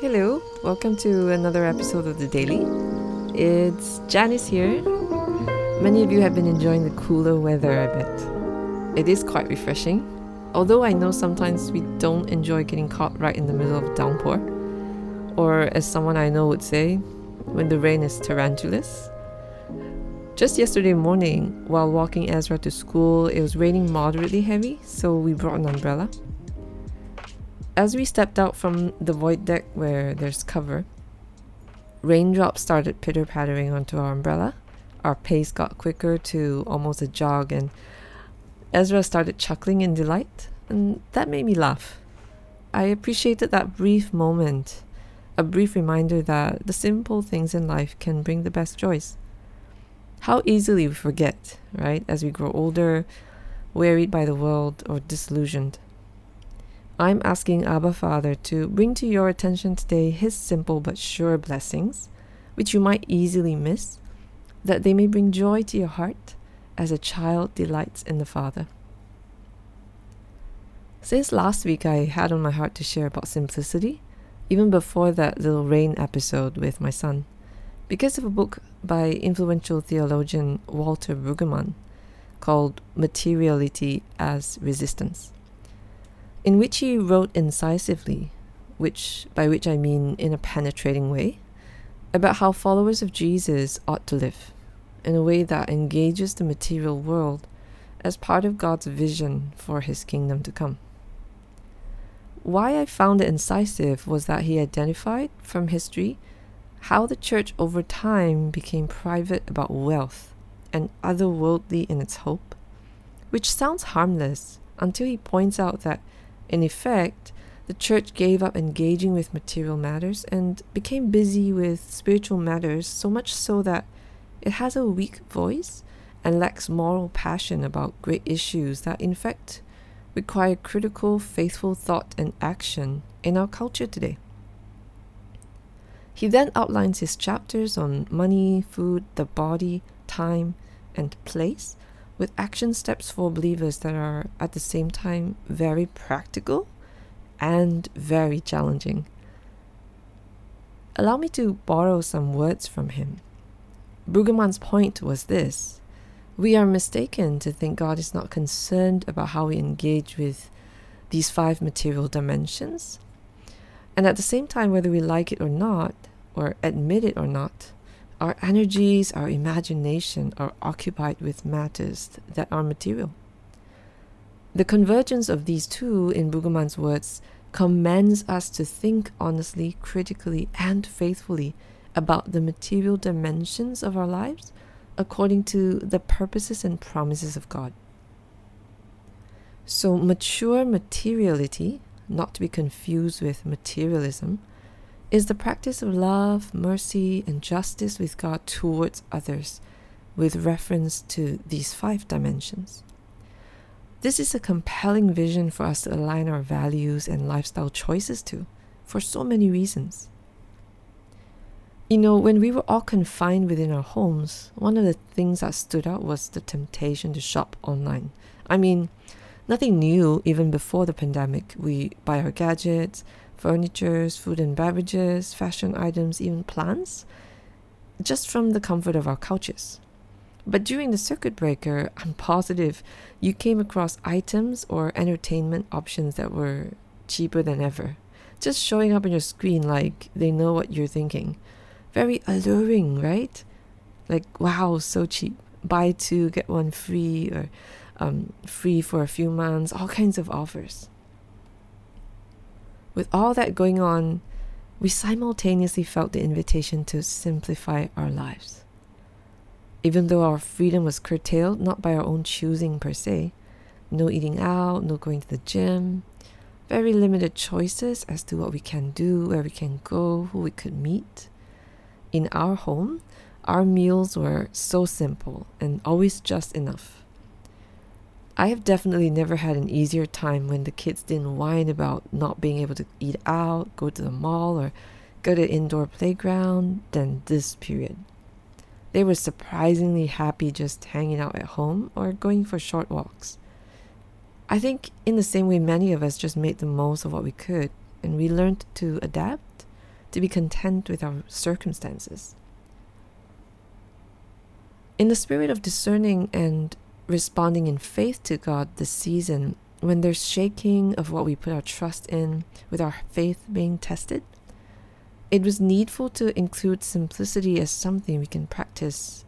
Hello, welcome to another episode of The Daily. It's Janice here. Many of you have been enjoying the cooler weather, I bet. It is quite refreshing, although I know sometimes we don't enjoy getting caught right in the middle of downpour. Or, as someone I know would say, when the rain is tarantulas. Just yesterday morning, while walking Ezra to school, it was raining moderately heavy, so we brought an umbrella. As we stepped out from the void deck where there's cover, raindrops started pitter pattering onto our umbrella. Our pace got quicker to almost a jog, and Ezra started chuckling in delight, and that made me laugh. I appreciated that brief moment, a brief reminder that the simple things in life can bring the best joys. How easily we forget, right, as we grow older, wearied by the world, or disillusioned. I'm asking Abba Father to bring to your attention today His simple but sure blessings, which you might easily miss, that they may bring joy to your heart as a child delights in the Father. Since last week, I had on my heart to share about simplicity, even before that little rain episode with my son, because of a book by influential theologian Walter Brueggemann called Materiality as Resistance in which he wrote incisively, which by which I mean in a penetrating way, about how followers of Jesus ought to live in a way that engages the material world as part of God's vision for his kingdom to come. Why I found it incisive was that he identified from history how the church over time became private about wealth and otherworldly in its hope, which sounds harmless until he points out that in effect, the church gave up engaging with material matters and became busy with spiritual matters, so much so that it has a weak voice and lacks moral passion about great issues that, in fact, require critical, faithful thought and action in our culture today. He then outlines his chapters on money, food, the body, time, and place with action steps for believers that are at the same time very practical and very challenging. Allow me to borrow some words from him. Brueggemann's point was this we are mistaken to think God is not concerned about how we engage with these five material dimensions. And at the same time, whether we like it or not, or admit it or not, our energies, our imagination are occupied with matters that are material. The convergence of these two, in Brueggemann's words, commands us to think honestly, critically, and faithfully about the material dimensions of our lives according to the purposes and promises of God. So, mature materiality, not to be confused with materialism, is the practice of love, mercy, and justice with God towards others, with reference to these five dimensions. This is a compelling vision for us to align our values and lifestyle choices to, for so many reasons. You know, when we were all confined within our homes, one of the things that stood out was the temptation to shop online. I mean, nothing new even before the pandemic. We buy our gadgets, furnitures, food and beverages, fashion items, even plants, just from the comfort of our couches. But during the circuit breaker, I'm positive you came across items or entertainment options that were cheaper than ever, just showing up on your screen like they know what you're thinking. Very alluring, right? Like, wow, so cheap. Buy two, get one free, or um, free for a few months, all kinds of offers. With all that going on, we simultaneously felt the invitation to simplify our lives. Even though our freedom was curtailed, not by our own choosing per se, no eating out, no going to the gym, very limited choices as to what we can do, where we can go, who we could meet. In our home, our meals were so simple and always just enough. I have definitely never had an easier time when the kids didn't whine about not being able to eat out, go to the mall, or go to indoor playground than this period. They were surprisingly happy just hanging out at home or going for short walks. I think, in the same way, many of us just made the most of what we could and we learned to adapt, to be content with our circumstances. In the spirit of discerning and responding in faith to God this season, when there's shaking of what we put our trust in, with our faith being tested, it was needful to include simplicity as something we can practice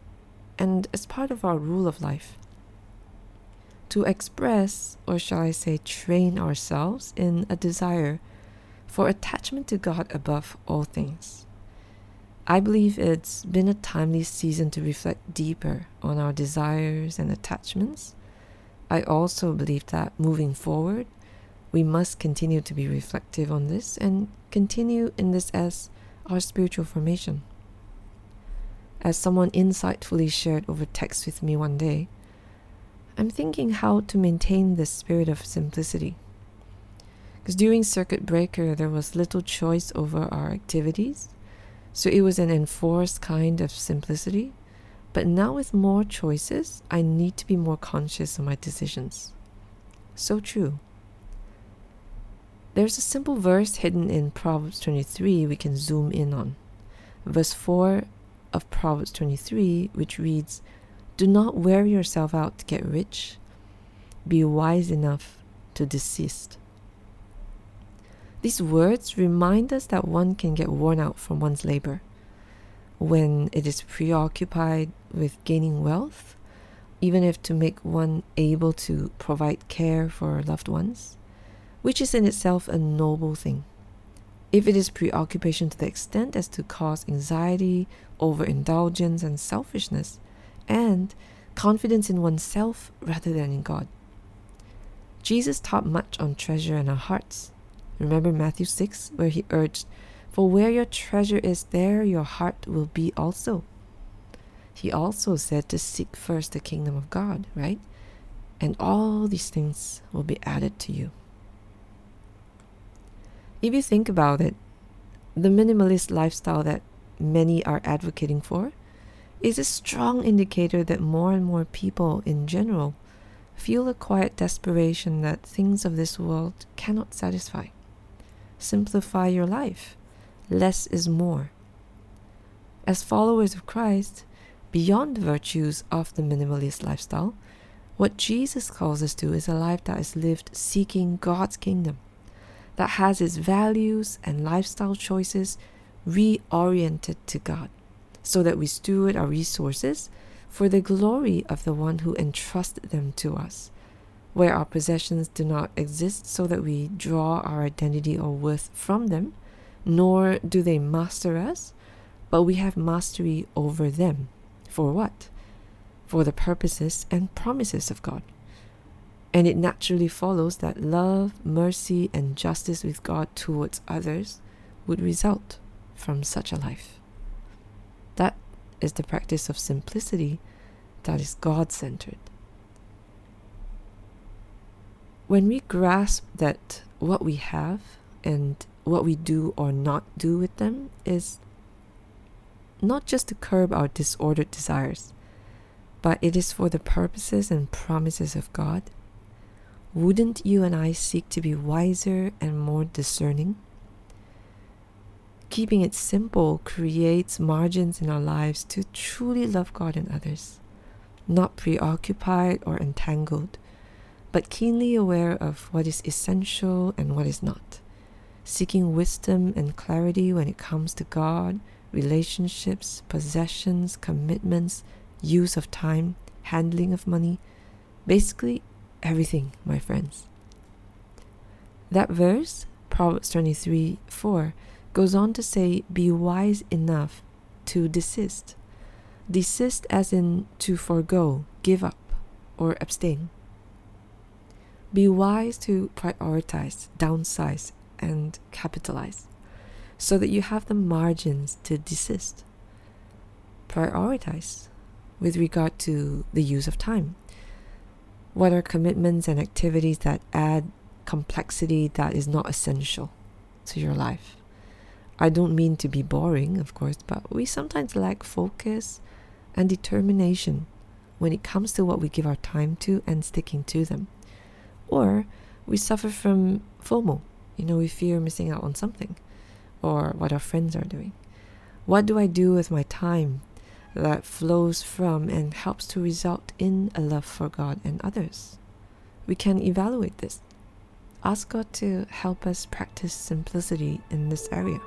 and as part of our rule of life. To express, or shall I say, train ourselves in a desire for attachment to God above all things. I believe it's been a timely season to reflect deeper on our desires and attachments. I also believe that moving forward, we must continue to be reflective on this and continue in this as our spiritual formation. As someone insightfully shared over text with me one day, I'm thinking how to maintain this spirit of simplicity. Because during circuit breaker, there was little choice over our activities. So it was an enforced kind of simplicity. But now, with more choices, I need to be more conscious of my decisions. So true. There's a simple verse hidden in Proverbs 23 we can zoom in on. Verse 4 of Proverbs 23, which reads, Do not wear yourself out to get rich, be wise enough to desist. These words remind us that one can get worn out from one's labor when it is preoccupied with gaining wealth, even if to make one able to provide care for loved ones, which is in itself a noble thing. If it is preoccupation to the extent as to cause anxiety, overindulgence, and selfishness, and confidence in oneself rather than in God. Jesus taught much on treasure in our hearts. Remember Matthew 6, where he urged, For where your treasure is, there your heart will be also. He also said to seek first the kingdom of God, right? And all these things will be added to you. If you think about it, the minimalist lifestyle that many are advocating for is a strong indicator that more and more people in general feel a quiet desperation that things of this world cannot satisfy. Simplify your life. Less is more. As followers of Christ, beyond the virtues of the minimalist lifestyle, what Jesus calls us to is a life that is lived seeking God's kingdom, that has its values and lifestyle choices reoriented to God, so that we steward our resources for the glory of the one who entrusted them to us where our possessions do not exist so that we draw our identity or worth from them, nor do they master us, but we have mastery over them. For what? For the purposes and promises of God. And it naturally follows that love, mercy, and justice with God towards others would result from such a life. That is the practice of simplicity that is God centered. When we grasp that what we have and what we do or not do with them is not just to curb our disordered desires, but it is for the purposes and promises of God, wouldn't you and I seek to be wiser and more discerning? Keeping it simple creates margins in our lives to truly love God and others, not preoccupied or entangled but keenly aware of what is essential and what is not, seeking wisdom and clarity when it comes to God, relationships, possessions, commitments, use of time, handling of money, basically everything, my friends. That verse, Proverbs 23 4, goes on to say, Be wise enough to desist. Desist as in to forego, give up, or abstain. Be wise to prioritize, downsize, and capitalize so that you have the margins to desist. Prioritize with regard to the use of time. What are commitments and activities that add complexity that is not essential to your life? I don't mean to be boring, of course, but we sometimes lack focus and determination when it comes to what we give our time to and sticking to them. Or we suffer from FOMO, you know, we fear missing out on something, or what our friends are doing? What do I do with my time that flows from and helps to result in a love for God and others? We can evaluate this. Ask God to help us practice simplicity in this area.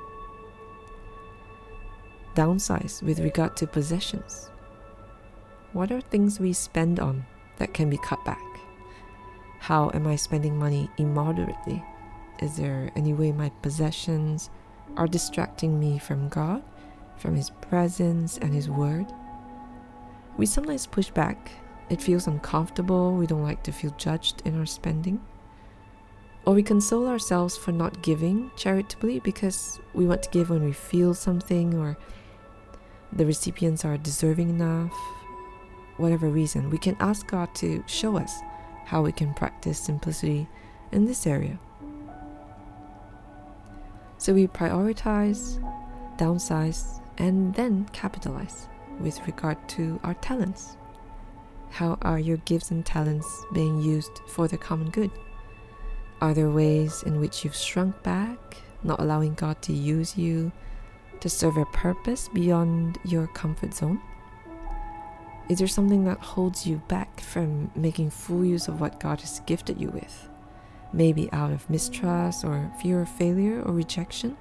Downsize with regard to possessions. What are things we spend on that can be cut back? How am I spending money immoderately? Is there any way my possessions are distracting me from God, from His presence and His Word? We sometimes push back. It feels uncomfortable. We don't like to feel judged in our spending. Or we console ourselves for not giving charitably because we want to give when we feel something or the recipients are deserving enough. Whatever reason, we can ask God to show us how we can practice simplicity in this area. So we prioritize, downsize, and then capitalize with regard to our talents. How are your gifts and talents being used for the common good? Are there ways in which you've shrunk back, not allowing God to use you to serve a purpose beyond your comfort zone? Is there something that holds you back from making full use of what God has gifted you with? maybe out of mistrust or fear of failure or rejection.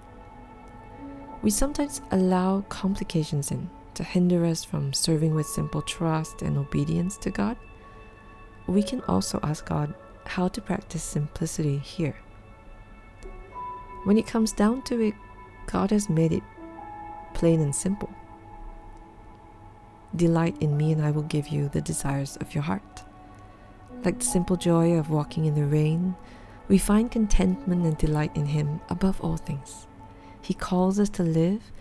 We sometimes allow complications in to hinder us from serving with simple trust and obedience to God. We can also ask God how to practice simplicity here. When it comes down to it, God has made it plain and simple. Delight in me, and I will give you the desires of your heart. Like the simple joy of walking in the rain, we find contentment and delight in Him above all things. He calls us to live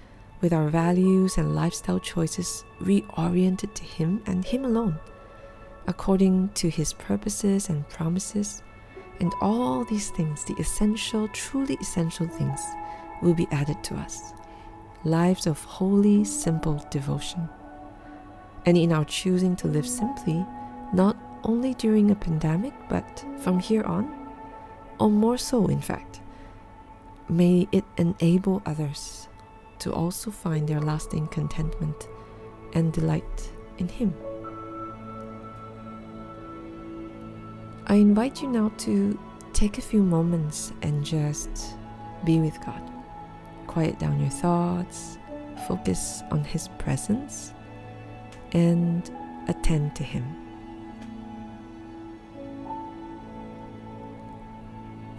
with our values and lifestyle choices reoriented to Him and Him alone, according to His purposes and promises. And all these things, the essential, truly essential things, will be added to us. Lives of holy, simple devotion. And in our choosing to live simply, not only during a pandemic, but from here on, or more so, in fact. May it enable others to also find their lasting contentment and delight in Him. I invite you now to take a few moments and just be with God. Quiet down your thoughts, focus on His presence, and attend to Him.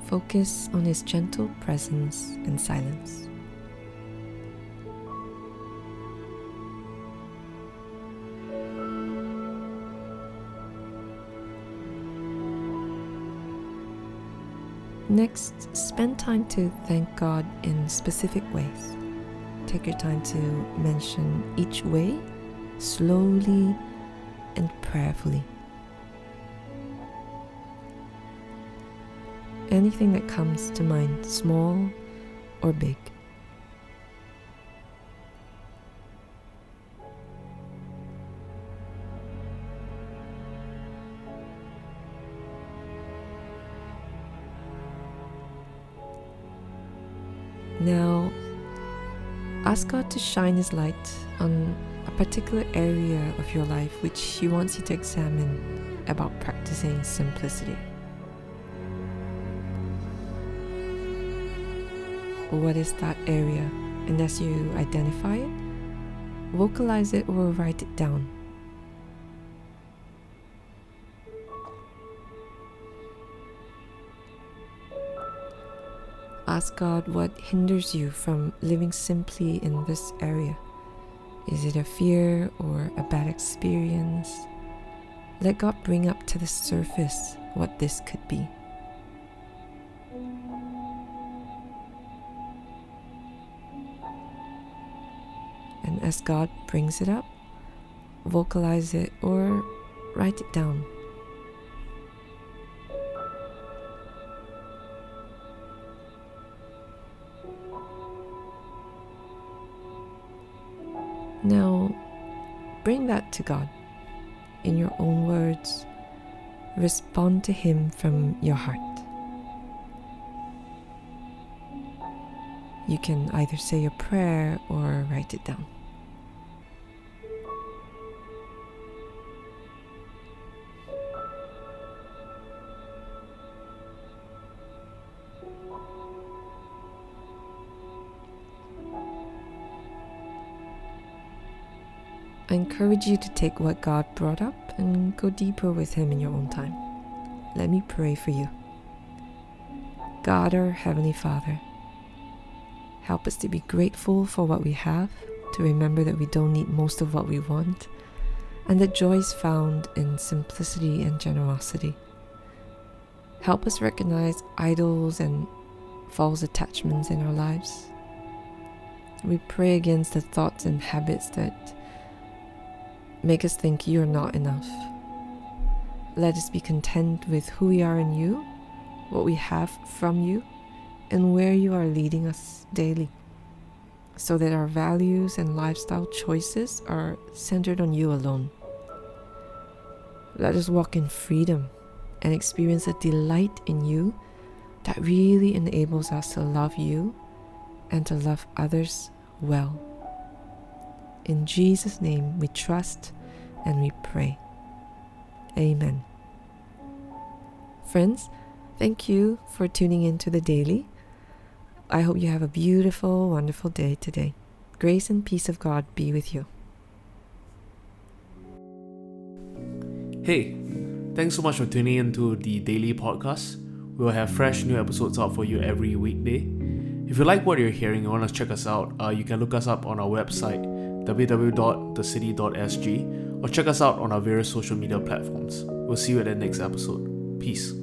Focus on His gentle presence and silence. Next, spend time to thank God in specific ways. Take your time to mention each way slowly and prayerfully. anything that comes to mind, small or big. Ask God to shine His light on a particular area of your life which He wants you to examine about practicing simplicity. what is that area, and as you identify it, vocalize it or write it down. Ask God what hinders you from living simply in this area. Is it a fear or a bad experience? Let God bring up to the surface what this could be. And as God brings it up, vocalize it or write it down. To God in your own words. Respond to Him from your heart. you can either say a prayer or write it down. I encourage you to take what God brought up and go deeper with Him in your own time. Let me pray for you. God, our Heavenly Father, help us to be grateful for what we have, to remember that we don't need most of what we want, and that joy is found in simplicity and generosity. Help us recognize idols and false attachments in our lives. We pray against the thoughts and habits that make us think you're not enough. Let us be content with who we are in you, what we have from you, and where you are leading us daily, so that our values and lifestyle choices are centered on you alone. Let us walk in freedom and experience a delight in you that really enables us to love you and to love others well. In Jesus' name we trust and we pray. Amen. Friends, thank you for tuning in to the daily. I hope you have a beautiful, wonderful day today. Grace and peace of God be with you. Hey, thanks so much for tuning in to the daily podcast. We will have fresh new episodes out for you every weekday. If you like what you're hearing and want to check us out, uh, you can look us up on our website www.thecity.sg or check us out on our various social media platforms. We'll see you at the next episode. Peace.